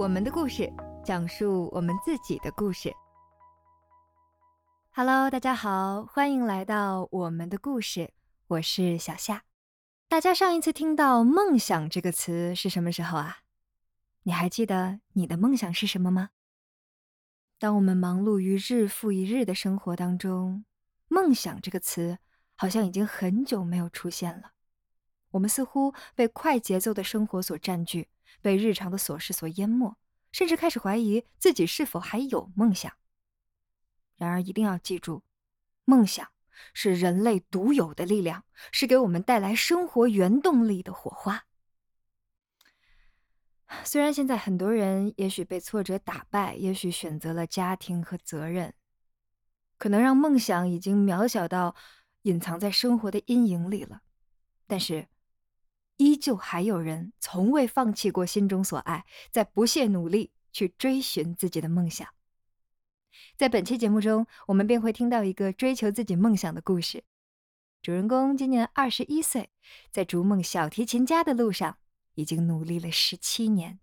我们的故事，讲述我们自己的故事。Hello，大家好，欢迎来到我们的故事，我是小夏。大家上一次听到“梦想”这个词是什么时候啊？你还记得你的梦想是什么吗？当我们忙碌于日复一日的生活当中，“梦想”这个词好像已经很久没有出现了。我们似乎被快节奏的生活所占据，被日常的琐事所淹没，甚至开始怀疑自己是否还有梦想。然而，一定要记住，梦想是人类独有的力量，是给我们带来生活原动力的火花。虽然现在很多人也许被挫折打败，也许选择了家庭和责任，可能让梦想已经渺小到隐藏在生活的阴影里了，但是。依旧还有人从未放弃过心中所爱，在不懈努力去追寻自己的梦想。在本期节目中，我们便会听到一个追求自己梦想的故事。主人公今年二十一岁，在逐梦小提琴家的路上已经努力了十七年。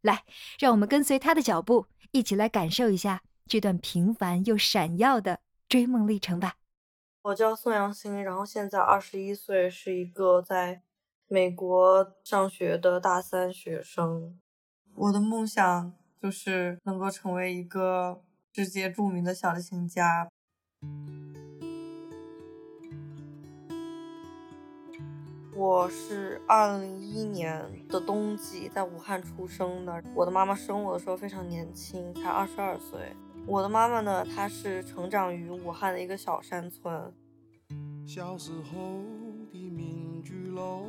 来，让我们跟随他的脚步，一起来感受一下这段平凡又闪耀的追梦历程吧。我叫宋阳欣，然后现在二十一岁，是一个在。美国上学的大三学生，我的梦想就是能够成为一个世界著名的小提琴家。我是二零一一年的冬季在武汉出生的。我的妈妈生我的时候非常年轻，才二十二岁。我的妈妈呢，她是成长于武汉的一个小山村。小时候的民居楼。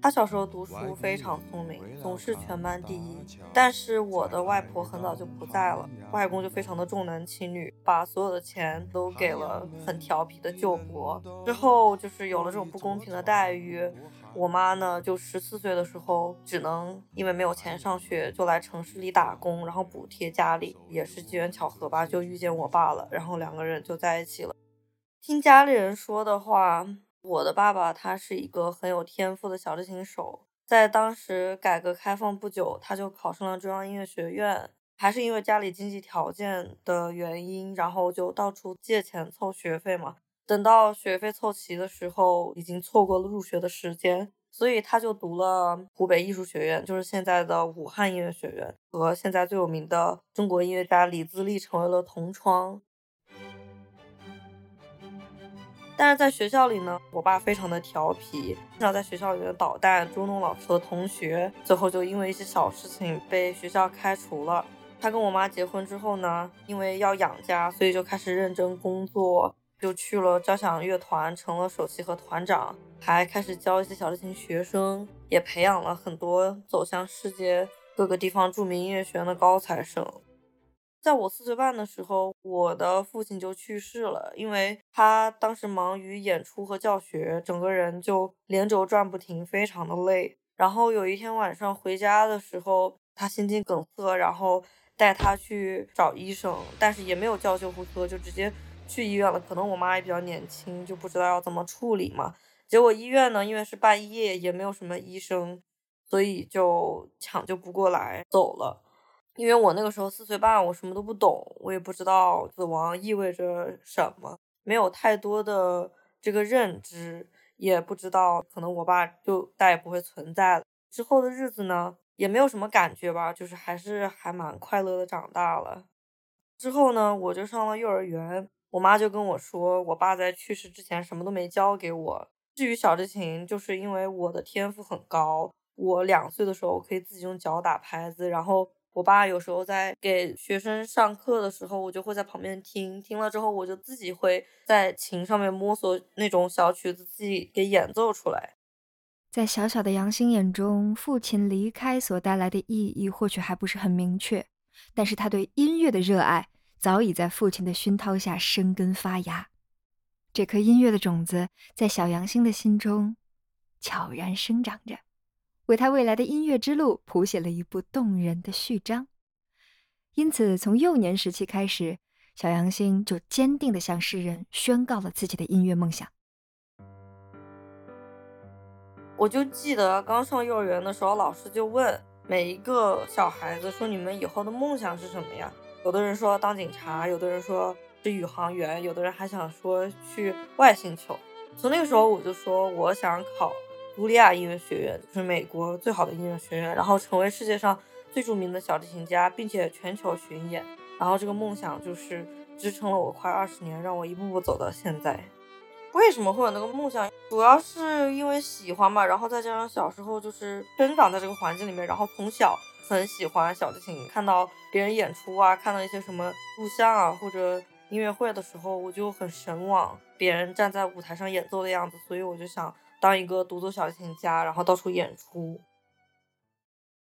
他小时候读书非常聪明，总是全班第一。但是我的外婆很早就不在了，外公就非常的重男轻女，把所有的钱都给了很调皮的舅伯。之后就是有了这种不公平的待遇，我妈呢就十四岁的时候只能因为没有钱上学，就来城市里打工，然后补贴家里。也是机缘巧合吧，就遇见我爸了，然后两个人就在一起了。听家里人说的话，我的爸爸他是一个很有天赋的小提琴手，在当时改革开放不久，他就考上了中央音乐学院，还是因为家里经济条件的原因，然后就到处借钱凑学费嘛。等到学费凑齐的时候，已经错过了入学的时间，所以他就读了湖北艺术学院，就是现在的武汉音乐学院，和现在最有名的中国音乐家李自力成为了同窗。但是在学校里呢，我爸非常的调皮，经常在学校里面捣蛋，捉弄老师和同学，最后就因为一些小事情被学校开除了。他跟我妈结婚之后呢，因为要养家，所以就开始认真工作，就去了交响乐团，成了首席和团长，还开始教一些小提琴学生，也培养了很多走向世界各个地方著名音乐学院的高材生。在我四岁半的时候，我的父亲就去世了，因为他当时忙于演出和教学，整个人就连轴转不停，非常的累。然后有一天晚上回家的时候，他心肌梗塞，然后带他去找医生，但是也没有叫救护车，就直接去医院了。可能我妈也比较年轻，就不知道要怎么处理嘛。结果医院呢，因为是半夜，也没有什么医生，所以就抢救不过来，走了。因为我那个时候四岁半，我什么都不懂，我也不知道死亡意味着什么，没有太多的这个认知，也不知道可能我爸就再也不会存在了。之后的日子呢，也没有什么感觉吧，就是还是还蛮快乐的长大了。之后呢，我就上了幼儿园，我妈就跟我说，我爸在去世之前什么都没教给我。至于小提琴，就是因为我的天赋很高，我两岁的时候可以自己用脚打拍子，然后。我爸有时候在给学生上课的时候，我就会在旁边听，听了之后我就自己会在琴上面摸索那种小曲子，自己给演奏出来。在小小的杨欣眼中，父亲离开所带来的意义或许还不是很明确，但是他对音乐的热爱早已在父亲的熏陶下生根发芽。这颗音乐的种子在小杨欣的心中悄然生长着。为他未来的音乐之路谱写了一部动人的序章。因此，从幼年时期开始，小杨星就坚定地向世人宣告了自己的音乐梦想。我就记得刚上幼儿园的时候，老师就问每一个小孩子说：“你们以后的梦想是什么呀？”有的人说当警察，有的人说是宇航员，有的人还想说去外星球。从那个时候我就说我想考茱莉亚音乐学院，就是美国最好的音乐学院，然后成为世界上最著名的小提琴家，并且全球巡演。然后这个梦想就是支撑了我快二十年，让我一步步走到现在。为什么会有那个梦想？主要是因为喜欢嘛，然后再加上小时候就是生长在这个环境里面，然后从小很喜欢小提琴，看到别人演出啊，看到一些什么录像啊或者音乐会的时候，我就很神往别人站在舞台上演奏的样子，所以我就想当一个独奏小提琴家，然后到处演出。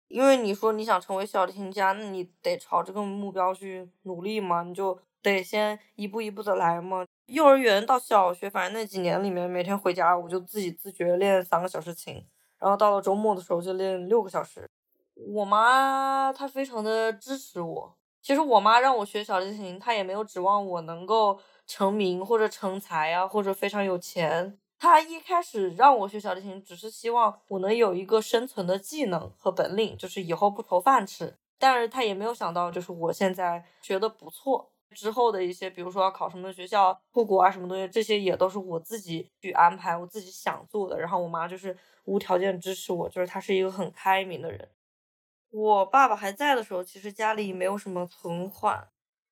因为你说你想成为小提琴家，那你得朝这个目标去努力嘛，你就得先一步一步的来嘛。幼儿园到小学，反正那几年里面，每天回家我就自己自觉练三个小时琴，然后到了周末的时候就练六个小时。我妈她非常的支持我。其实我妈让我学小提琴，她也没有指望我能够成名或者成才啊，或者非常有钱。他一开始让我学小提琴，只是希望我能有一个生存的技能和本领，就是以后不愁饭吃。但是他也没有想到，就是我现在学的不错。之后的一些，比如说要考什么学校、出国啊，什么东西，这些也都是我自己去安排，我自己想做的。然后我妈就是无条件支持我，就是她是一个很开明的人。我爸爸还在的时候，其实家里没有什么存款。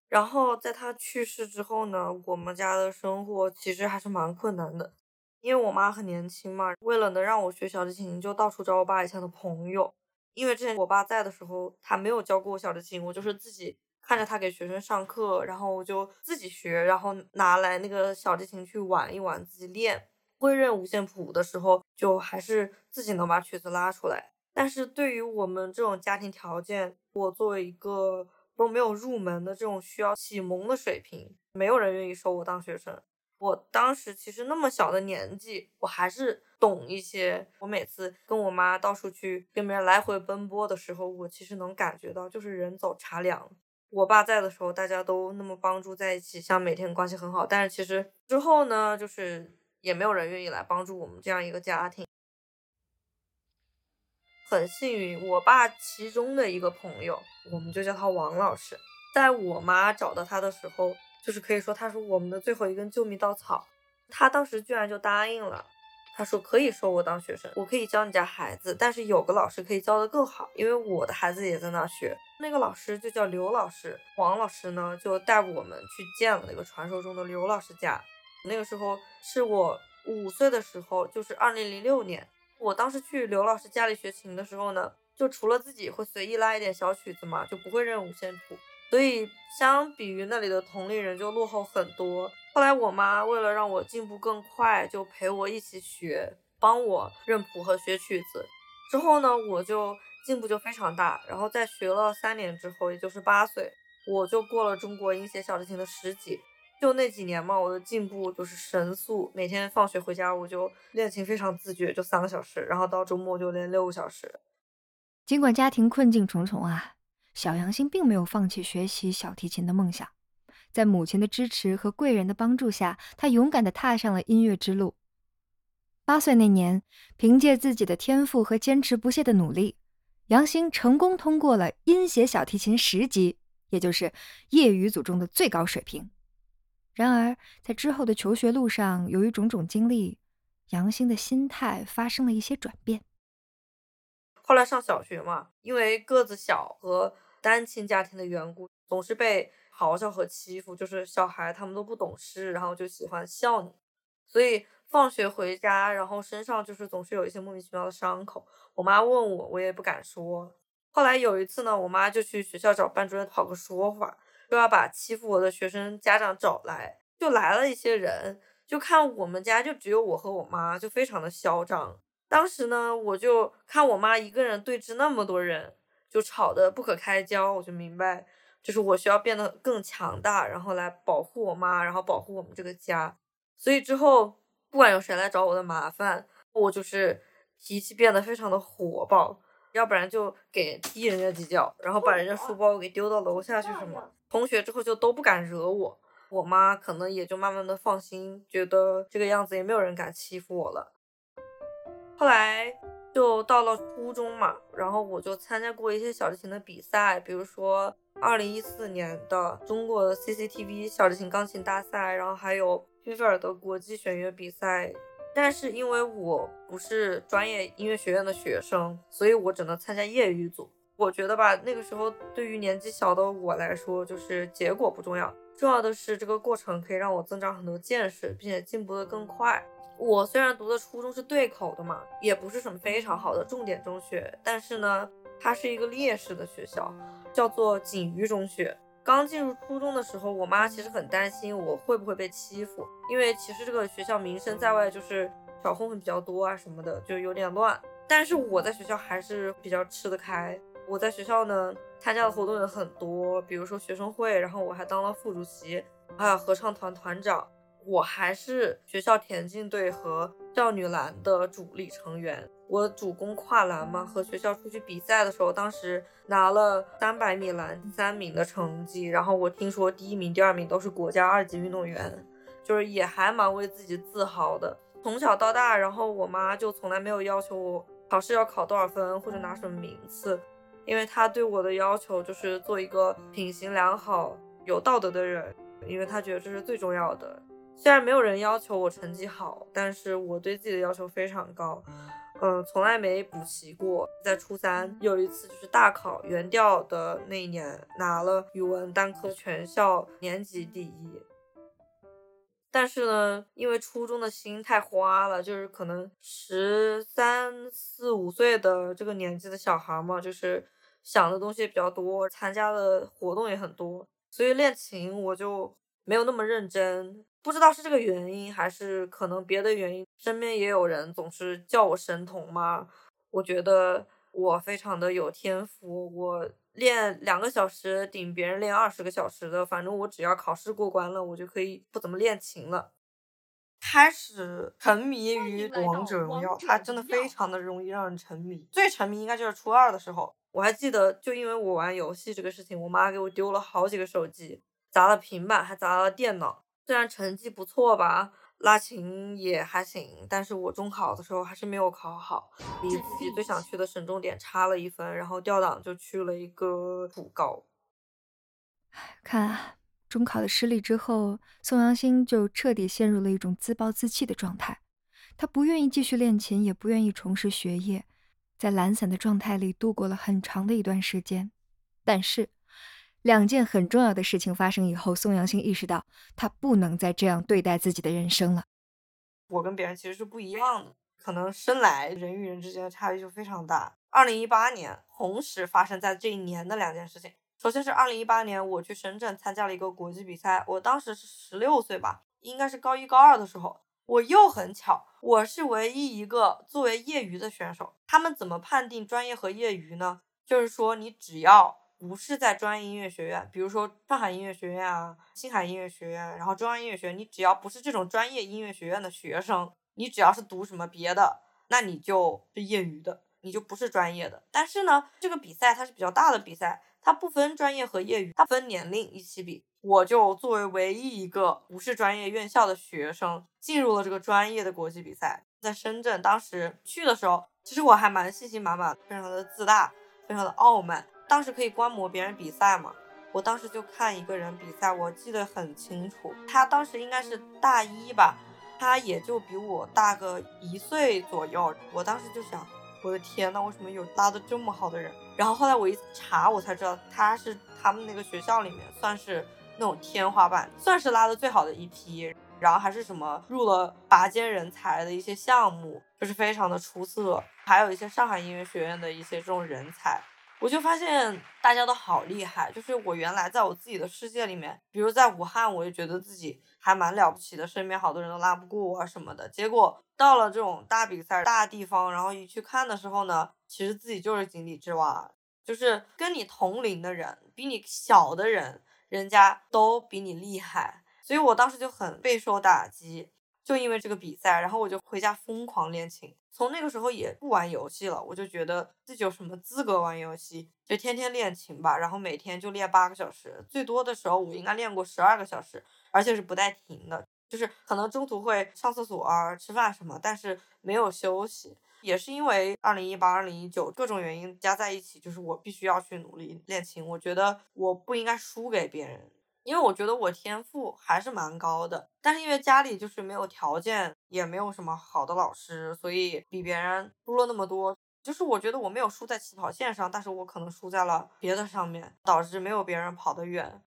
然后在他去世之后呢，我们家的生活其实还是蛮困难的，因为我妈很年轻嘛，为了能让我学小提琴，就到处找我爸以前的朋友。因为之前我爸在的时候，他没有教过我小提琴，我就是自己。看着他给学生上课，然后我就自己学，然后拿来那个小提琴去玩一玩，自己练。会认五线谱的时候，就还是自己能把曲子拉出来。但是对于我们这种家庭条件，我作为一个都没有入门的这种需要启蒙的水平，没有人愿意收我当学生。我当时其实那么小的年纪，我还是懂一些。我每次跟我妈到处去跟别人来回奔波的时候，我其实能感觉到，就是人走茶凉。我爸在的时候，大家都那么帮助在一起，像每天关系很好。但是其实之后呢，就是也没有人愿意来帮助我们这样一个家庭。很幸运，我爸其中的一个朋友，我们就叫他王老师，在我妈找到他的时候，就是可以说他是我们的最后一根救命稻草。他当时居然就答应了。他说可以收我当学生，我可以教你家孩子，但是有个老师可以教得更好，因为我的孩子也在那学。那个老师就叫刘老师，王老师呢就带我们去见了那个传说中的刘老师家。那个时候是我五岁的时候，就是二零零六年。我当时去刘老师家里学琴的时候呢，就除了自己会随意拉一点小曲子嘛，就不会认五线谱，所以相比于那里的同龄人就落后很多。后来我妈为了让我进步更快，就陪我一起学，帮我认谱和学曲子。之后呢，我就进步就非常大。然后在学了三年之后，也就是八岁，我就过了中国音协小提琴的十级。就那几年嘛，我的进步就是神速。每天放学回家，我就练琴非常自觉，就三个小时。然后到周末就练六个小时。尽管家庭困境重重啊，小杨星并没有放弃学习小提琴的梦想。在母亲的支持和贵人的帮助下，他勇敢地踏上了音乐之路。八岁那年，凭借自己的天赋和坚持不懈的努力，杨星成功通过了音协小提琴十级，也就是业余组中的最高水平。然而，在之后的求学路上，由于种种经历，杨星的心态发生了一些转变。后来上小学嘛，因为个子小和单亲家庭的缘故，总是被。嘲笑和欺负，就是小孩他们都不懂事，然后就喜欢笑你，所以放学回家，然后身上就是总是有一些莫名其妙的伤口。我妈问我，我也不敢说。后来有一次呢，我妈就去学校找班主任讨个说法，说要把欺负我的学生家长找来。就来了一些人，就看我们家就只有我和我妈，就非常的嚣张。当时呢，我就看我妈一个人对峙那么多人，就吵得不可开交，我就明白。就是我需要变得更强大，然后来保护我妈，然后保护我们这个家。所以之后不管有谁来找我的麻烦，我就是脾气变得非常的火爆，要不然就给踢人家几脚，然后把人家书包给丢到楼下去什么。同学之后就都不敢惹我，我妈可能也就慢慢的放心，觉得这个样子也没有人敢欺负我了。后来就到了初中嘛，然后我就参加过一些小提琴的比赛，比如说二零一四年的中国 CCTV 小提琴钢琴大赛，然后还有菲菲尔德国际弦乐比赛。但是因为我不是专业音乐学院的学生，所以我只能参加业余组。我觉得吧，那个时候对于年纪小的我来说，就是结果不重要，重要的是这个过程可以让我增长很多见识，并且进步的更快。我虽然读的初中是对口的嘛，也不是什么非常好的重点中学，但是呢，它是一个劣势的学校，叫做锦瑜中学。刚进入初中的时候，我妈其实很担心我会不会被欺负，因为其实这个学校名声在外就是小混混比较多啊什么的，就有点乱。但是我在学校还是比较吃得开。我在学校呢参加的活动有很多，比如说学生会，然后我还当了副主席，还有合唱团团长。我还是学校田径队和少女篮的主力成员。我主攻跨栏嘛，和学校出去比赛的时候，当时拿了三百米栏第三名的成绩。然后我听说第一名、第二名都是国家二级运动员，就是也还蛮为自己自豪的。从小到大，然后我妈就从来没有要求我考试要考多少分或者拿什么名次，因为她对我的要求就是做一个品行良好、有道德的人，因为她觉得这是最重要的。虽然没有人要求我成绩好，但是我对自己的要求非常高。嗯，从来没补习过。在初三有一次就是大考原调的那一年，拿了语文单科全校年级第一。但是呢，因为初中的心太花了，就是可能十三四五岁的这个年纪的小孩嘛，就是想的东西比较多，参加的活动也很多，所以练琴我就没有那么认真。不知道是这个原因，还是可能别的原因。身边也有人总是叫我神童嘛，我觉得我非常的有天赋。我练两个小时顶别人练二十个小时的，反正我只要考试过关了，我就可以不怎么练琴了。开始沉迷于王者荣耀，它真的非常的容易让人沉迷。最沉迷应该就是初二的时候，我还记得，就因为我玩游戏这个事情，我妈给我丢了好几个手机，砸了平板，还砸了电脑。虽然成绩不错吧，拉琴也还行，但是我中考的时候还是没有考好，比自己最想去的省重点差了一分，然后调档就去了一个普高。看啊，中考的失利之后，宋阳兴就彻底陷入了一种自暴自弃的状态，他不愿意继续练琴，也不愿意重拾学业，在懒散的状态里度过了很长的一段时间，但是。两件很重要的事情发生以后，宋阳兴意识到他不能再这样对待自己的人生了。我跟别人其实是不一样的，可能生来人与人之间的差异就非常大。二零一八年同时发生在这一年的两件事情，首先是二零一八年我去深圳参加了一个国际比赛，我当时是十六岁吧，应该是高一高二的时候，我又很巧，我是唯一一个作为业余的选手。他们怎么判定专业和业余呢？就是说你只要。不是在专业音乐学院，比如说上海音乐学院啊、星海音乐学院，然后中央音乐学院，你只要不是这种专业音乐学院的学生，你只要是读什么别的，那你就是业余的，你就不是专业的。但是呢，这个比赛它是比较大的比赛，它不分专业和业余，它分年龄一起比。我就作为唯一一个不是专业院校的学生，进入了这个专业的国际比赛，在深圳。当时去的时候，其实我还蛮信心满满，非常的自大，非常的傲慢。当时可以观摩别人比赛嘛？我当时就看一个人比赛，我记得很清楚。他当时应该是大一吧，他也就比我大个一岁左右。我当时就想，我的天呐，为什么有拉的这么好的人？然后后来我一查，我才知道他是他们那个学校里面算是那种天花板，算是拉的最好的一批。然后还是什么入了拔尖人才的一些项目，就是非常的出色。还有一些上海音乐学院的一些这种人才。我就发现大家都好厉害，就是我原来在我自己的世界里面，比如在武汉，我就觉得自己还蛮了不起的，身边好多人都拉不过我什么的。结果到了这种大比赛、大地方，然后一去看的时候呢，其实自己就是井底之蛙，就是跟你同龄的人、比你小的人，人家都比你厉害，所以我当时就很备受打击。就因为这个比赛，然后我就回家疯狂练琴。从那个时候也不玩游戏了，我就觉得自己有什么资格玩游戏，就天天练琴吧。然后每天就练八个小时，最多的时候我应该练过十二个小时，而且是不带停的，就是可能中途会上厕所啊、吃饭什么，但是没有休息。也是因为二零一八、二零一九各种原因加在一起，就是我必须要去努力练琴。我觉得我不应该输给别人，因为我觉得我天赋还是蛮高的，但是因为家里就是没有条件，也没有什么好的老师，所以比别人输了那么多。就是我觉得我没有输在起跑线上，但是我可能输在了别的上面，导致没有别人跑得远。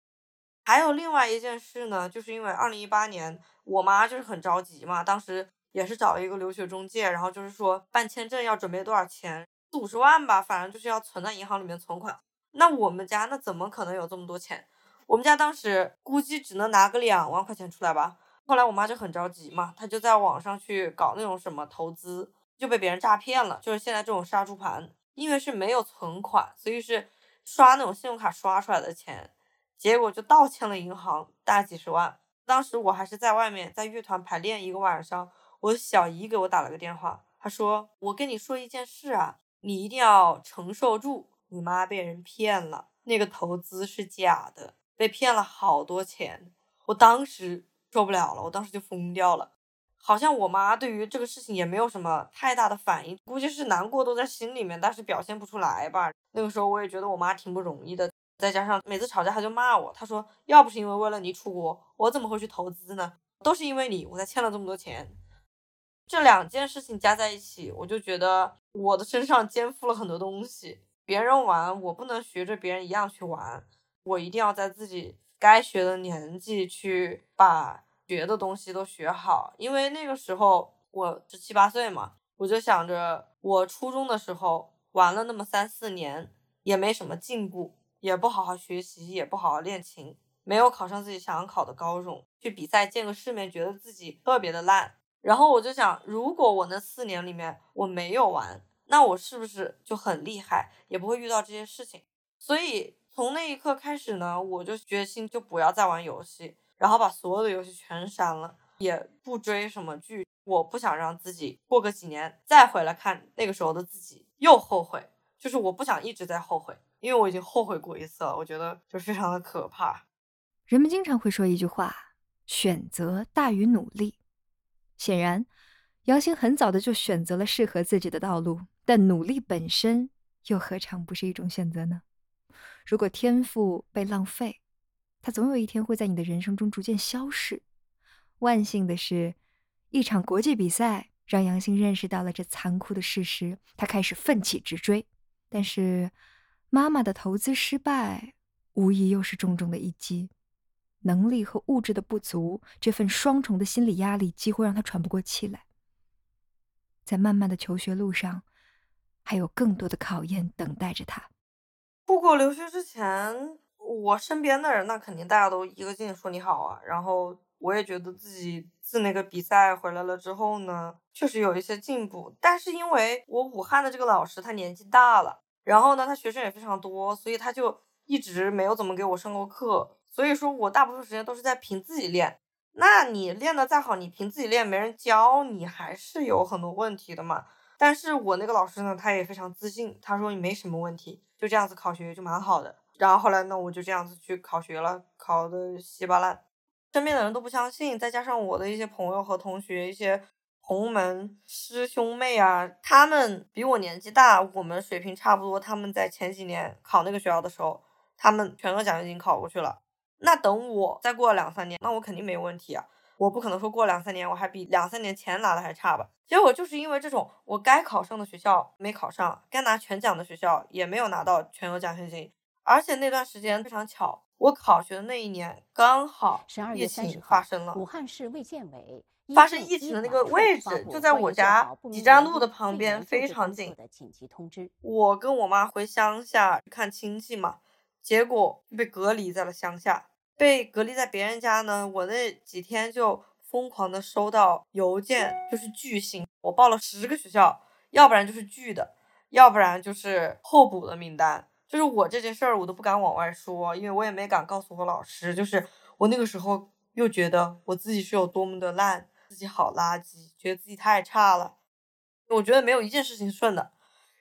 还有另外一件事呢，就是因为二零一八年我妈就是很着急嘛，当时也是找了一个留学中介，然后就是说办签证要准备多少钱，四五十万吧，反正就是要存在银行里面存款。那我们家那怎么可能有这么多钱？我们家当时估计只能拿个两万块钱出来吧。后来我妈就很着急嘛，她就在网上去搞那种什么投资。就被别人诈骗了，就是现在这种杀猪盘，因为是没有存款，所以是刷那种信用卡刷出来的钱，结果就倒欠了银行大几十万。当时我还是在外面在乐团排练一个晚上，我小姨给我打了个电话，她说：“我跟你说一件事啊，你一定要承受住，你妈被人骗了，那个投资是假的，被骗了好多钱。”我当时受不了了，我当时就疯掉了。好像我妈对于这个事情也没有什么太大的反应，估计是难过都在心里面，但是表现不出来吧。那个时候我也觉得我妈挺不容易的，再加上每次吵架她就骂我，她说要不是因为为了你出国，我怎么会去投资呢？都是因为你，我才欠了这么多钱。这两件事情加在一起，我就觉得我的身上肩负了很多东西。别人玩，我不能学着别人一样去玩，我一定要在自己该学的年纪去把。学的东西都学好，因为那个时候我十七八岁嘛，我就想着我初中的时候玩了那么三四年，也没什么进步，也不好好学习，也不好好练琴，没有考上自己想考的高中，去比赛见个世面，觉得自己特别的烂。然后我就想，如果我那四年里面我没有玩，那我是不是就很厉害，也不会遇到这些事情？所以从那一刻开始呢，我就决心就不要再玩游戏。然后把所有的游戏全删了，也不追什么剧。我不想让自己过个几年再回来看那个时候的自己又后悔，就是我不想一直在后悔，因为我已经后悔过一次了。我觉得就非常的可怕。人们经常会说一句话：选择大于努力。显然，杨欣很早的就选择了适合自己的道路，但努力本身又何尝不是一种选择呢？如果天赋被浪费，他总有一天会在你的人生中逐渐消逝。万幸的是，一场国际比赛让杨兴认识到了这残酷的事实，他开始奋起直追。但是，妈妈的投资失败，无疑又是重重的一击。能力和物质的不足，这份双重的心理压力几乎让他喘不过气来。在漫漫的求学路上，还有更多的考验等待着他。出国留学之前。我身边的人，那肯定大家都一个劲说你好啊。然后我也觉得自己自那个比赛回来了之后呢，确实有一些进步。但是因为我武汉的这个老师他年纪大了，然后呢他学生也非常多，所以他就一直没有怎么给我上过课。所以说我大部分时间都是在凭自己练。那你练的再好，你凭自己练，没人教你，还是有很多问题的嘛。但是我那个老师呢，他也非常自信，他说你没什么问题，就这样子考学就蛮好的。然后后来呢，我就这样子去考学了，考的稀巴烂，身边的人都不相信，再加上我的一些朋友和同学、一些同门师兄妹啊，他们比我年纪大，我们水平差不多。他们在前几年考那个学校的时候，他们全额奖学金考过去了。那等我再过两三年，那我肯定没问题啊。我不可能说过两三年我还比两三年前拿的还差吧？结果就是因为这种，我该考上的学校没考上，该拿全奖的学校也没有拿到全额奖学金。而且那段时间非常巧，我考学的那一年刚好疫情发生了。武汉市卫健委发生疫情的那个位置就在我家几站路的旁边，非常近。我跟我妈回乡下看亲戚嘛，结果被隔离在了乡下。被隔离在别人家呢，我那几天就疯狂的收到邮件，就是拒信。我报了十个学校，要不然就是拒的，要不然就是候补的名单。就是我这件事儿，我都不敢往外说，因为我也没敢告诉我老师。就是我那个时候又觉得我自己是有多么的烂，自己好垃圾，觉得自己太差了。我觉得没有一件事情顺的，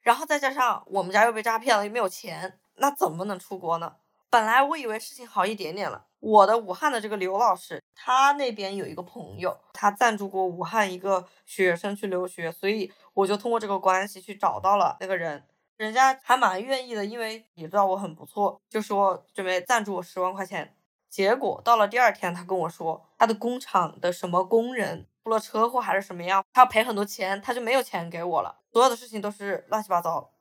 然后再加上我们家又被诈骗了，又没有钱，那怎么能出国呢？本来我以为事情好一点点了，我的武汉的这个刘老师，他那边有一个朋友，他赞助过武汉一个学生去留学，所以我就通过这个关系去找到了那个人，人家还蛮愿意的，因为也知道我很不错，就说准备赞助我十万块钱。结果到了第二天，他跟我说，他的工厂的什么工人出了车祸还是什么样，他要赔很多钱，他就没有钱给我了，所有的事情都是乱七八糟。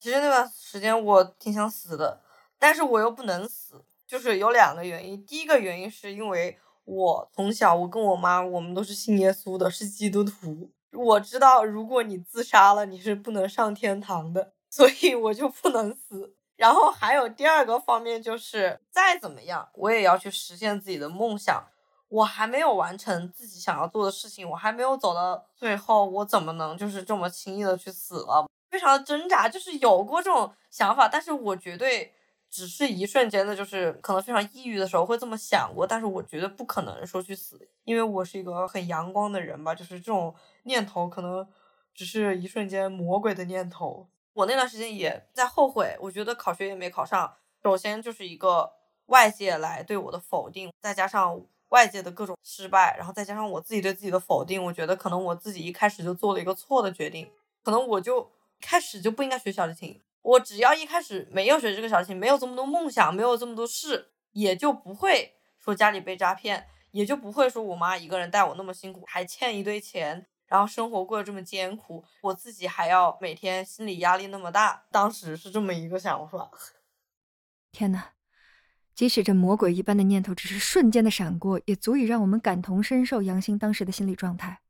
其实那段时间我挺想死的，但是我又不能死。就是有两个原因，第一个原因是因为我从小我跟我妈我们都是信耶稣的，是基督徒。我知道如果你自杀了，你是不能上天堂的，所以我就不能死。然后还有第二个方面就是，再怎么样我也要去实现自己的梦想。我还没有完成自己想要做的事情，我还没有走到最后，我怎么能就是这么轻易的去死了？非常的挣扎，就是有过这种想法，但是我绝对。只是一瞬间的，就是可能非常抑郁的时候会这么想过，但是我觉得不可能说去死，因为我是一个很阳光的人吧，就是这种念头可能只是一瞬间魔鬼的念头。我那段时间也在后悔，我觉得考学也没考上，首先就是一个外界来对我的否定，再加上外界的各种失败，然后再加上我自己对自己的否定，我觉得可能我自己一开始就做了一个错的决定，可能我就开始就不应该学小提琴。我只要一开始没有学这个小琴，没有这么多梦想，没有这么多事，也就不会说家里被诈骗，也就不会说我妈一个人带我那么辛苦，还欠一堆钱，然后生活过得这么艰苦，我自己还要每天心理压力那么大。当时是这么一个想法。天哪！即使这魔鬼一般的念头只是瞬间的闪过，也足以让我们感同身受杨兴当时的心理状态。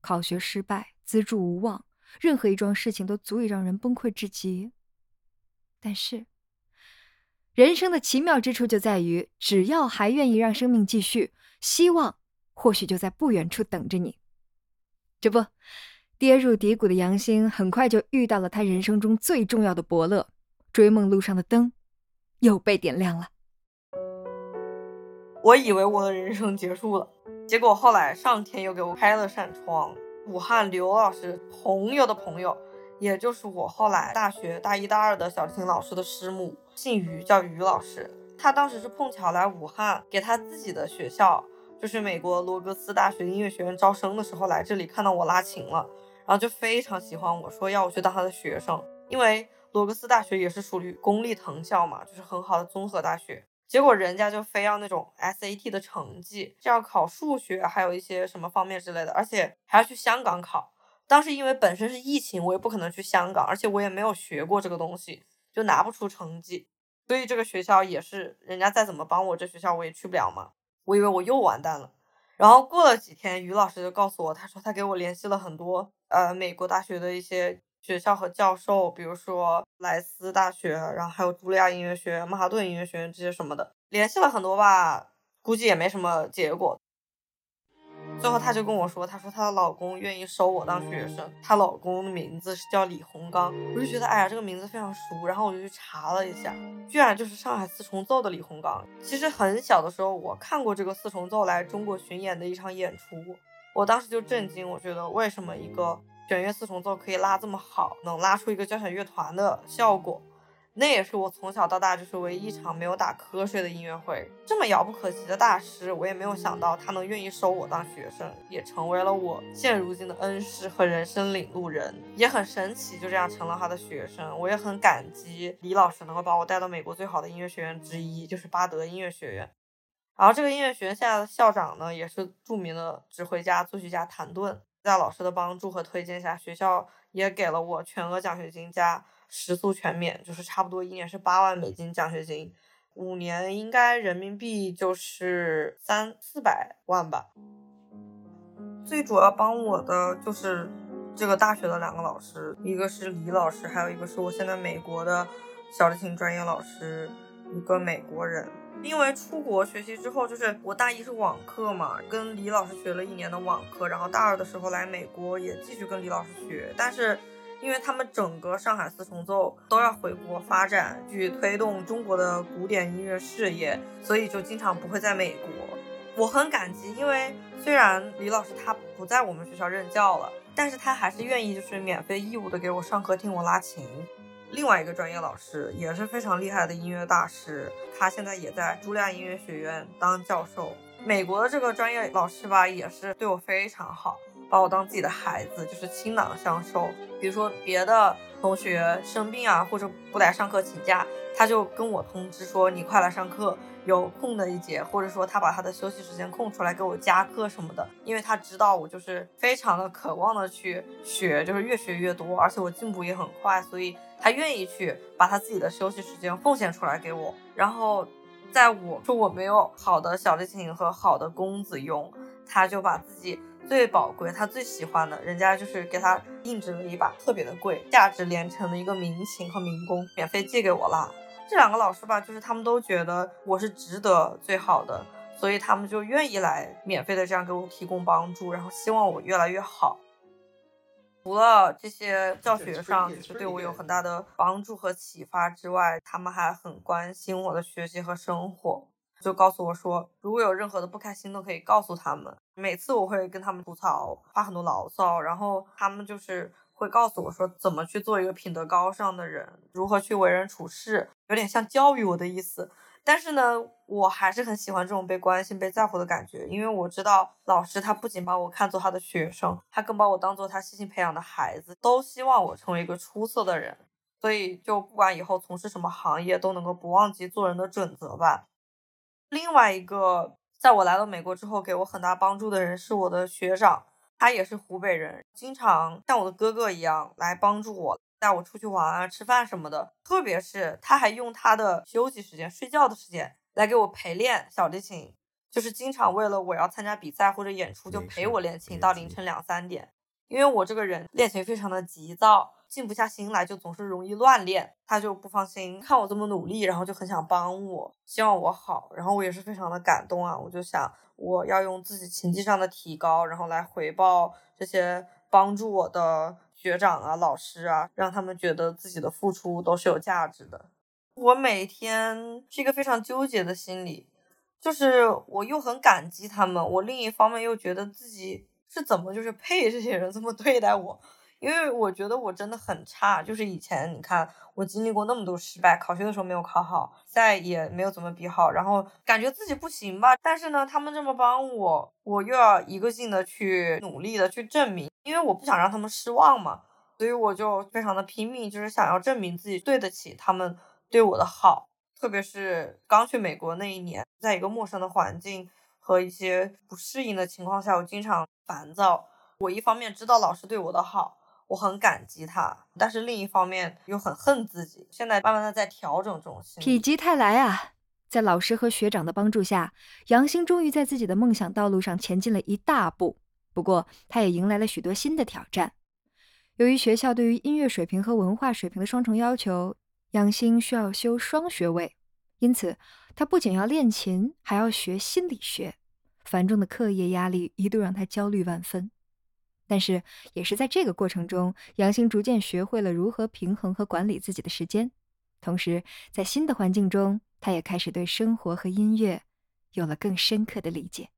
考学失败，资助无望，任何一桩事情都足以让人崩溃至极。但是，人生的奇妙之处就在于，只要还愿意让生命继续，希望或许就在不远处等着你。这不，跌入低谷的杨星很快就遇到了他人生中最重要的伯乐，追梦路上的灯又被点亮了。我以为我的人生结束了，结果后来上天又给我开了扇窗。武汉刘老师朋友的朋友。也就是我后来大学大一、大二的小提琴老师的师母，姓于，叫于老师。他当时是碰巧来武汉，给他自己的学校，就是美国罗格斯大学音乐学院招生的时候来这里看到我拉琴了，然后就非常喜欢我，说要我去当他的学生。因为罗格斯大学也是属于公立藤校嘛，就是很好的综合大学。结果人家就非要那种 SAT 的成绩，就要考数学，还有一些什么方面之类的，而且还要去香港考。当时因为本身是疫情，我也不可能去香港，而且我也没有学过这个东西，就拿不出成绩，所以这个学校也是人家再怎么帮我，这学校我也去不了嘛。我以为我又完蛋了。然后过了几天，于老师就告诉我，他说他给我联系了很多呃美国大学的一些学校和教授，比如说莱斯大学，然后还有茱莉亚音乐学院、曼哈顿音乐学院这些什么的，联系了很多吧，估计也没什么结果。最后，她就跟我说：“她说她的老公愿意收我当学生，她老公的名字是叫李洪刚。”我就觉得，哎呀，这个名字非常熟。然后我就去查了一下，居然就是上海四重奏的李洪刚。其实很小的时候，我看过这个四重奏来中国巡演的一场演出，我当时就震惊，我觉得为什么一个弦乐四重奏可以拉这么好，能拉出一个交响乐团的效果？那也是我从小到大就是唯一一场没有打瞌睡的音乐会。这么遥不可及的大师，我也没有想到他能愿意收我当学生，也成为了我现如今的恩师和人生领路人，也很神奇，就这样成了他的学生。我也很感激李老师能够把我带到美国最好的音乐学院之一，就是巴德音乐学院。然后这个音乐学院现在的校长呢，也是著名的指挥家、作曲家谭盾。在老师的帮助和推荐下，学校也给了我全额奖学金加。食宿全免，就是差不多一年是八万美金奖学金，五年应该人民币就是三四百万吧。最主要帮我的就是这个大学的两个老师，一个是李老师，还有一个是我现在美国的小提琴专业老师，一个美国人。因为出国学习之后，就是我大一是网课嘛，跟李老师学了一年的网课，然后大二的时候来美国也继续跟李老师学，但是。因为他们整个上海四重奏都要回国发展，去推动中国的古典音乐事业，所以就经常不会在美国。我很感激，因为虽然李老师他不在我们学校任教了，但是他还是愿意就是免费义务的给我上课听我拉琴。另外一个专业老师，也是非常厉害的音乐大师，他现在也在茱莉亚音乐学院当教授。美国的这个专业老师吧，也是对我非常好，把我当自己的孩子，就是倾囊相授。比如说别的同学生病啊，或者不来上课请假，他就跟我通知说你快来上课。有空的一节，或者说他把他的休息时间空出来给我加课什么的，因为他知道我就是非常的渴望的去学，就是越学越多，而且我进步也很快，所以他愿意去把他自己的休息时间奉献出来给我。然后在我说我没有好的小提琴和好的弓子用，他就把自己最宝贵、他最喜欢的，人家就是给他定制了一把特别的贵、价值连城的一个民琴和民工，免费借给我啦。这两个老师吧，就是他们都觉得我是值得最好的，所以他们就愿意来免费的这样给我提供帮助，然后希望我越来越好。除了这些教学上就是对我有很大的帮助和启发之外，他们还很关心我的学习和生活，就告诉我说，如果有任何的不开心都可以告诉他们。每次我会跟他们吐槽，发很多牢骚，然后他们就是。会告诉我说怎么去做一个品德高尚的人，如何去为人处事，有点像教育我的意思。但是呢，我还是很喜欢这种被关心、被在乎的感觉，因为我知道老师他不仅把我看作他的学生，他更把我当做他细心培养的孩子，都希望我成为一个出色的人。所以，就不管以后从事什么行业，都能够不忘记做人的准则吧。另外一个，在我来到美国之后，给我很大帮助的人是我的学长。他也是湖北人，经常像我的哥哥一样来帮助我，带我出去玩啊、吃饭什么的。特别是他还用他的休息时间、睡觉的时间来给我陪练小提琴，就是经常为了我要参加比赛或者演出，就陪我练琴到凌晨两三点。因为我这个人练琴非常的急躁。静不下心来，就总是容易乱练。他就不放心，看我这么努力，然后就很想帮我，希望我好。然后我也是非常的感动啊，我就想我要用自己琴技上的提高，然后来回报这些帮助我的学长啊、老师啊，让他们觉得自己的付出都是有价值的。我每天是一个非常纠结的心理，就是我又很感激他们，我另一方面又觉得自己是怎么就是配这些人这么对待我。因为我觉得我真的很差，就是以前你看我经历过那么多失败，考学的时候没有考好，再也没有怎么比好，然后感觉自己不行吧。但是呢，他们这么帮我，我又要一个劲的去努力的去证明，因为我不想让他们失望嘛，所以我就非常的拼命，就是想要证明自己对得起他们对我的好。特别是刚去美国那一年，在一个陌生的环境和一些不适应的情况下，我经常烦躁。我一方面知道老师对我的好。我很感激他，但是另一方面又很恨自己。现在慢慢的在调整这种心。否极泰来啊！在老师和学长的帮助下，杨星终于在自己的梦想道路上前进了一大步。不过，他也迎来了许多新的挑战。由于学校对于音乐水平和文化水平的双重要求，杨星需要修双学位，因此他不仅要练琴，还要学心理学。繁重的课业压力一度让他焦虑万分。但是，也是在这个过程中，杨星逐渐学会了如何平衡和管理自己的时间。同时，在新的环境中，他也开始对生活和音乐有了更深刻的理解。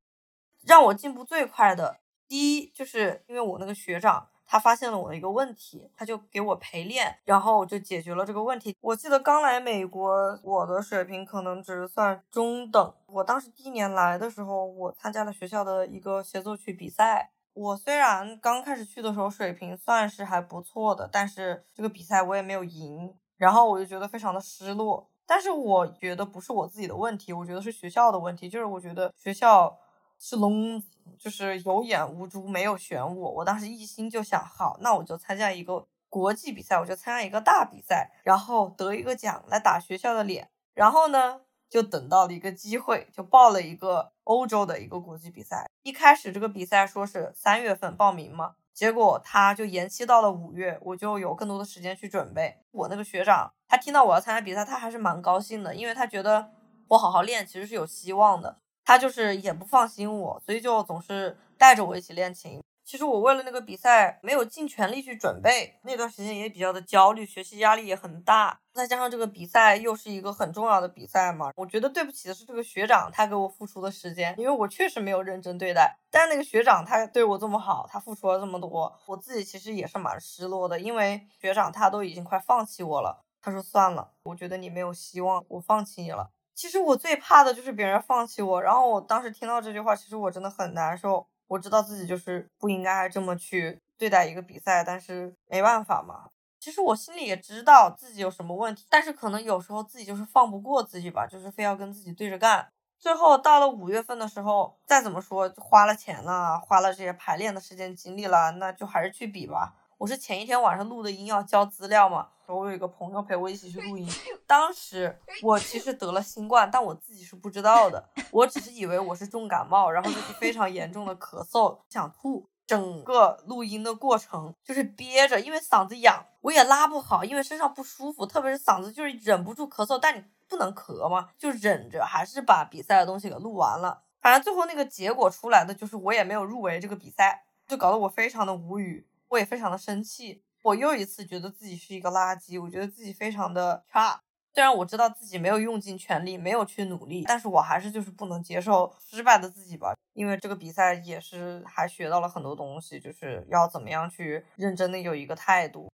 让我进步最快的，第一就是因为我那个学长，他发现了我的一个问题，他就给我陪练，然后我就解决了这个问题。我记得刚来美国，我的水平可能只是算中等。我当时第一年来的时候，我参加了学校的一个协奏曲比赛。我虽然刚开始去的时候水平算是还不错的，但是这个比赛我也没有赢，然后我就觉得非常的失落。但是我觉得不是我自己的问题，我觉得是学校的问题，就是我觉得学校是聋子，就是有眼无珠，没有选我。我当时一心就想，好，那我就参加一个国际比赛，我就参加一个大比赛，然后得一个奖来打学校的脸。然后呢？就等到了一个机会，就报了一个欧洲的一个国际比赛。一开始这个比赛说是三月份报名嘛，结果他就延期到了五月，我就有更多的时间去准备。我那个学长，他听到我要参加比赛，他还是蛮高兴的，因为他觉得我好好练其实是有希望的。他就是也不放心我，所以就总是带着我一起练琴。其实我为了那个比赛没有尽全力去准备，那段时间也比较的焦虑，学习压力也很大。再加上这个比赛又是一个很重要的比赛嘛，我觉得对不起的是这个学长，他给我付出的时间，因为我确实没有认真对待。但那个学长他对我这么好，他付出了这么多，我自己其实也是蛮失落的，因为学长他都已经快放弃我了，他说算了，我觉得你没有希望，我放弃你了。其实我最怕的就是别人放弃我。然后我当时听到这句话，其实我真的很难受。我知道自己就是不应该这么去对待一个比赛，但是没办法嘛。其实我心里也知道自己有什么问题，但是可能有时候自己就是放不过自己吧，就是非要跟自己对着干。最后到了五月份的时候，再怎么说花了钱了，花了这些排练的时间精力了，那就还是去比吧。我是前一天晚上录的音要交资料嘛，我有一个朋友陪我一起去录音。当时我其实得了新冠，但我自己是不知道的，我只是以为我是重感冒，然后就是非常严重的咳嗽，想吐。整个录音的过程就是憋着，因为嗓子痒，我也拉不好，因为身上不舒服，特别是嗓子就是忍不住咳嗽，但你不能咳嘛，就忍着，还是把比赛的东西给录完了。反正最后那个结果出来的就是我也没有入围这个比赛，就搞得我非常的无语，我也非常的生气，我又一次觉得自己是一个垃圾，我觉得自己非常的差。虽然我知道自己没有用尽全力，没有去努力，但是我还是就是不能接受失败的自己吧。因为这个比赛也是还学到了很多东西，就是要怎么样去认真的有一个态度。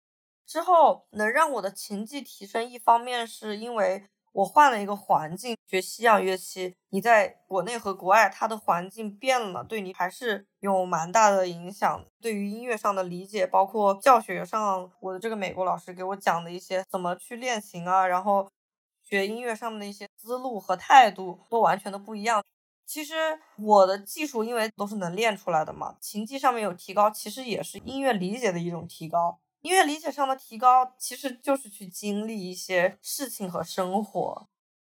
之后能让我的琴技提升，一方面是因为我换了一个环境学西洋乐器，你在国内和国外，它的环境变了，对你还是有蛮大的影响。对于音乐上的理解，包括教学上，我的这个美国老师给我讲的一些怎么去练琴啊，然后。学音乐上面的一些思路和态度都完全的不一样。其实我的技术因为都是能练出来的嘛，琴技上面有提高，其实也是音乐理解的一种提高。音乐理解上的提高，其实就是去经历一些事情和生活。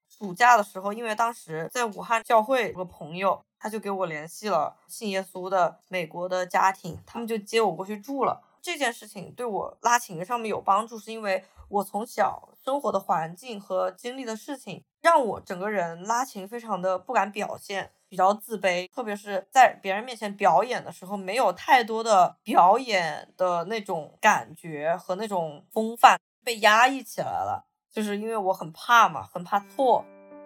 暑假的时候，因为当时在武汉教会有个朋友，他就给我联系了信耶稣的美国的家庭，他们就接我过去住了。这件事情对我拉琴上面有帮助，是因为我从小。生活的环境和经历的事情，让我整个人拉琴非常的不敢表现，比较自卑，特别是在别人面前表演的时候，没有太多的表演的那种感觉和那种风范，被压抑起来了。就是因为我很怕嘛，很怕错。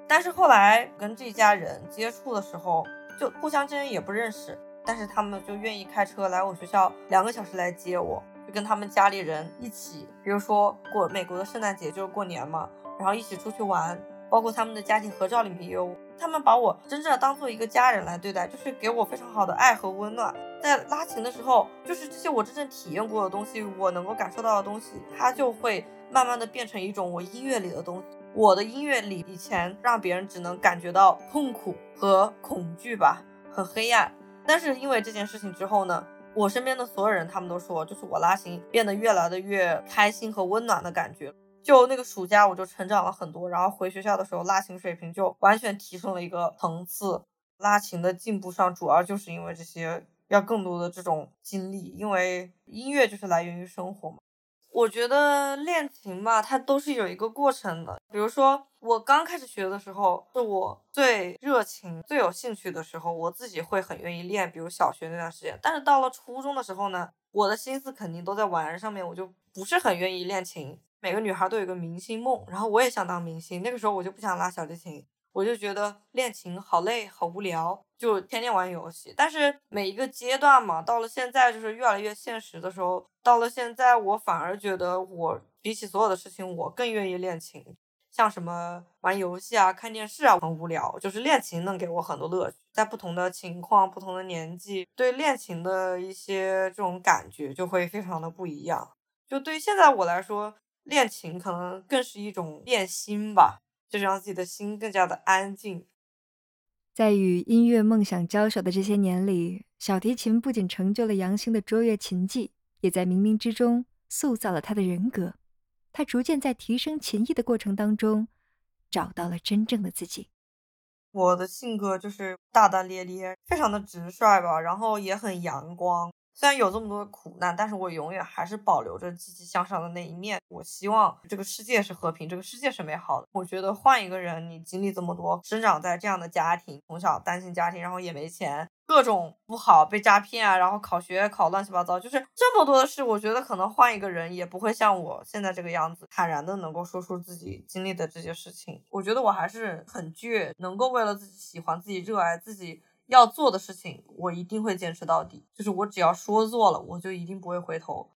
但是后来跟这家人接触的时候，就互相之间也不认识，但是他们就愿意开车来我学校两个小时来接我。就跟他们家里人一起，比如说过美国的圣诞节就是过年嘛，然后一起出去玩，包括他们的家庭合照里面也有，他们把我真正当做一个家人来对待，就是给我非常好的爱和温暖。在拉琴的时候，就是这些我真正体验过的东西，我能够感受到的东西，它就会慢慢的变成一种我音乐里的东西。我的音乐里以前让别人只能感觉到痛苦和恐惧吧，很黑暗，但是因为这件事情之后呢。我身边的所有人，他们都说，就是我拉琴变得越来的越开心和温暖的感觉。就那个暑假，我就成长了很多。然后回学校的时候，拉琴水平就完全提升了一个层次。拉琴的进步上，主要就是因为这些，要更多的这种经历。因为音乐就是来源于生活嘛。我觉得练琴吧，它都是有一个过程的。比如说，我刚开始学的时候，是我最热情、最有兴趣的时候，我自己会很愿意练。比如小学那段时间，但是到了初中的时候呢，我的心思肯定都在玩上面，我就不是很愿意练琴。每个女孩都有个明星梦，然后我也想当明星。那个时候我就不想拉小提琴。我就觉得练琴好累，好无聊，就天天玩游戏。但是每一个阶段嘛，到了现在就是越来越现实的时候，到了现在我反而觉得我比起所有的事情，我更愿意练琴。像什么玩游戏啊、看电视啊，很无聊，就是练琴能给我很多乐趣。在不同的情况、不同的年纪，对练琴的一些这种感觉就会非常的不一样。就对于现在我来说，练琴可能更是一种练心吧。就是让自己的心更加的安静。在与音乐梦想交手的这些年里，小提琴不仅成就了杨星的卓越琴技，也在冥冥之中塑造了他的人格。他逐渐在提升琴艺的过程当中，找到了真正的自己。我的性格就是大大咧咧，非常的直率吧，然后也很阳光。虽然有这么多苦难，但是我永远还是保留着积极向上的那一面。我希望这个世界是和平，这个世界是美好的。我觉得换一个人，你经历这么多，生长在这样的家庭，从小单亲家庭，然后也没钱，各种不好，被诈骗啊，然后考学考乱七八糟，就是这么多的事。我觉得可能换一个人，也不会像我现在这个样子，坦然的能够说出自己经历的这些事情。我觉得我还是很倔，能够为了自己喜欢、自己热爱、自己。要做的事情，我一定会坚持到底。就是我只要说做了，我就一定不会回头。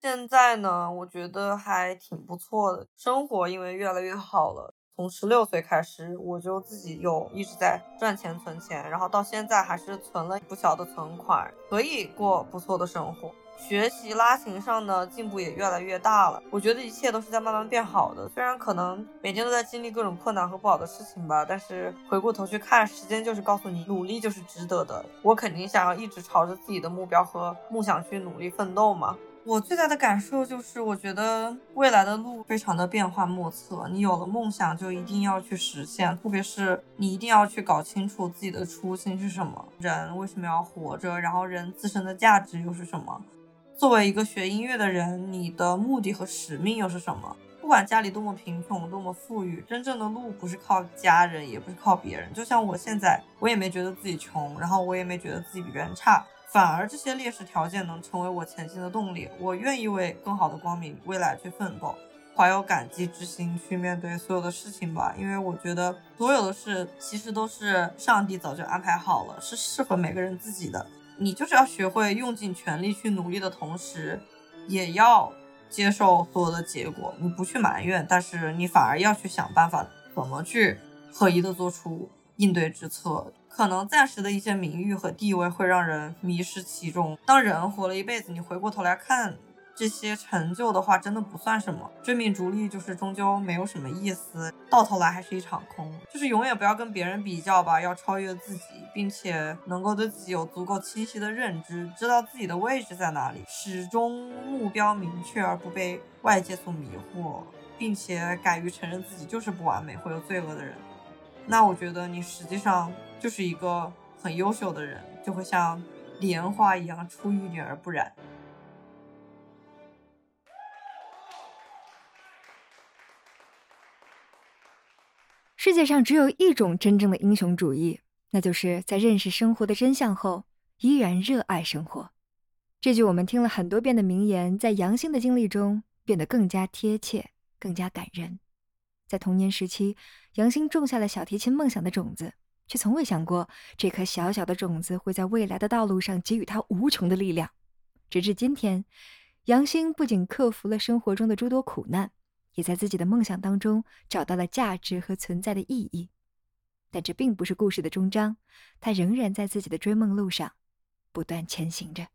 现在呢，我觉得还挺不错的，生活因为越来越好了。从十六岁开始，我就自己有一直在赚钱存钱，然后到现在还是存了不小的存款，可以过不错的生活。学习拉琴上的进步也越来越大了，我觉得一切都是在慢慢变好的。虽然可能每天都在经历各种困难和不好的事情吧，但是回过头去看，时间就是告诉你，努力就是值得的。我肯定想要一直朝着自己的目标和梦想去努力奋斗嘛。我最大的感受就是，我觉得未来的路非常的变幻莫测。你有了梦想，就一定要去实现，特别是你一定要去搞清楚自己的初心是什么，人为什么要活着，然后人自身的价值又是什么。作为一个学音乐的人，你的目的和使命又是什么？不管家里多么贫穷，多么富裕，真正的路不是靠家人，也不是靠别人。就像我现在，我也没觉得自己穷，然后我也没觉得自己比别人差。反而这些劣势条件能成为我前进的动力，我愿意为更好的光明未来去奋斗，怀有感激之心去面对所有的事情吧。因为我觉得所有的事其实都是上帝早就安排好了，是适合每个人自己的。你就是要学会用尽全力去努力的同时，也要接受所有的结果。你不去埋怨，但是你反而要去想办法怎么去合一的做出应对之策。可能暂时的一些名誉和地位会让人迷失其中。当人活了一辈子，你回过头来看这些成就的话，真的不算什么。追名逐利就是终究没有什么意思，到头来还是一场空。就是永远不要跟别人比较吧，要超越自己，并且能够对自己有足够清晰的认知，知道自己的位置在哪里，始终目标明确而不被外界所迷惑，并且敢于承认自己就是不完美，会有罪恶的人。那我觉得你实际上就是一个很优秀的人，就会像莲花一样出淤泥而不染。世界上只有一种真正的英雄主义，那就是在认识生活的真相后，依然热爱生活。这句我们听了很多遍的名言，在杨兴的经历中变得更加贴切，更加感人。在童年时期，杨兴种下了小提琴梦想的种子，却从未想过这颗小小的种子会在未来的道路上给予他无穷的力量。直至今天，杨兴不仅克服了生活中的诸多苦难，也在自己的梦想当中找到了价值和存在的意义。但这并不是故事的终章，他仍然在自己的追梦路上不断前行着。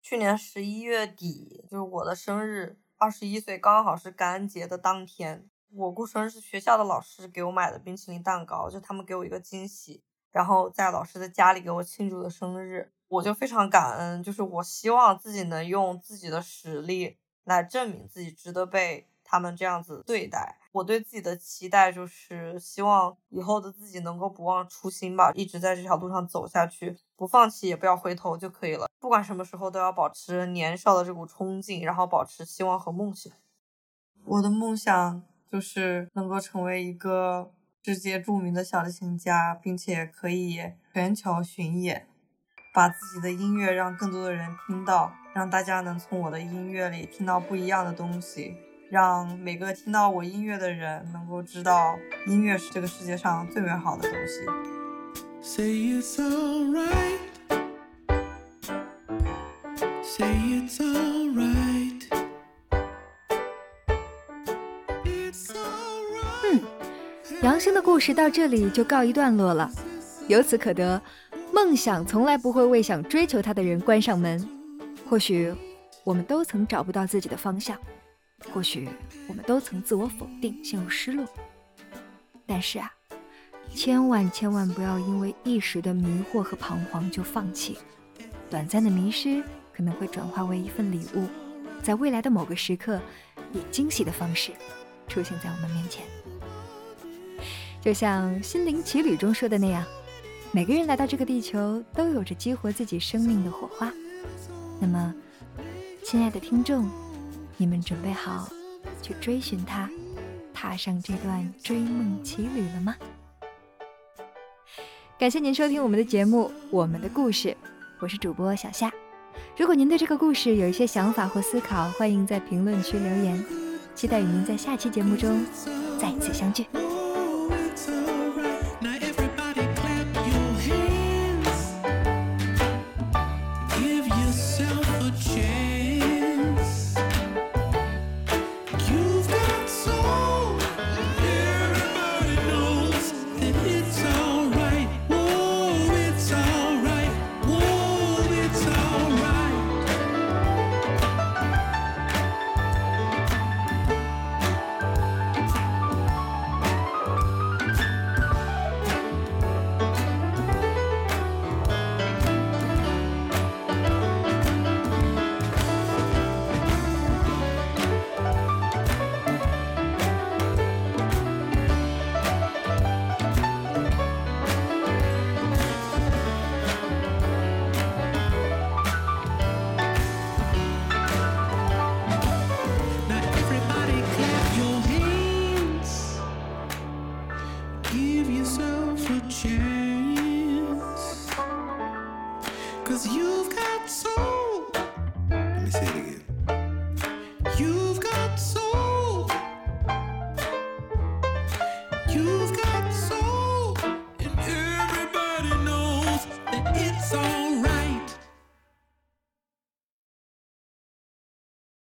去年十一月底，就是我的生日，二十一岁，刚好是感恩节的当天。我过生日是学校的老师给我买的冰淇淋蛋糕，就他们给我一个惊喜，然后在老师的家里给我庆祝的生日，我就非常感恩。就是我希望自己能用自己的实力来证明自己值得被他们这样子对待。我对自己的期待就是希望以后的自己能够不忘初心吧，一直在这条路上走下去，不放弃也不要回头就可以了。不管什么时候都要保持年少的这股冲劲，然后保持希望和梦想。我的梦想。就是能够成为一个世界著名的小提琴家，并且可以全球巡演，把自己的音乐让更多的人听到，让大家能从我的音乐里听到不一样的东西，让每个听到我音乐的人能够知道，音乐是这个世界上最美好的东西。Say it's alright. Say it's alright. It's alright. 嗯杨星的故事到这里就告一段落了。由此可得，梦想从来不会为想追求它的人关上门。或许我们都曾找不到自己的方向，或许我们都曾自我否定，陷入失落。但是啊，千万千万不要因为一时的迷惑和彷徨就放弃。短暂的迷失可能会转化为一份礼物，在未来的某个时刻，以惊喜的方式出现在我们面前。就像《心灵奇旅》中说的那样，每个人来到这个地球都有着激活自己生命的火花。那么，亲爱的听众，你们准备好去追寻它，踏上这段追梦奇旅了吗？感谢您收听我们的节目《我们的故事》，我是主播小夏。如果您对这个故事有一些想法或思考，欢迎在评论区留言。期待与您在下期节目中再次相聚。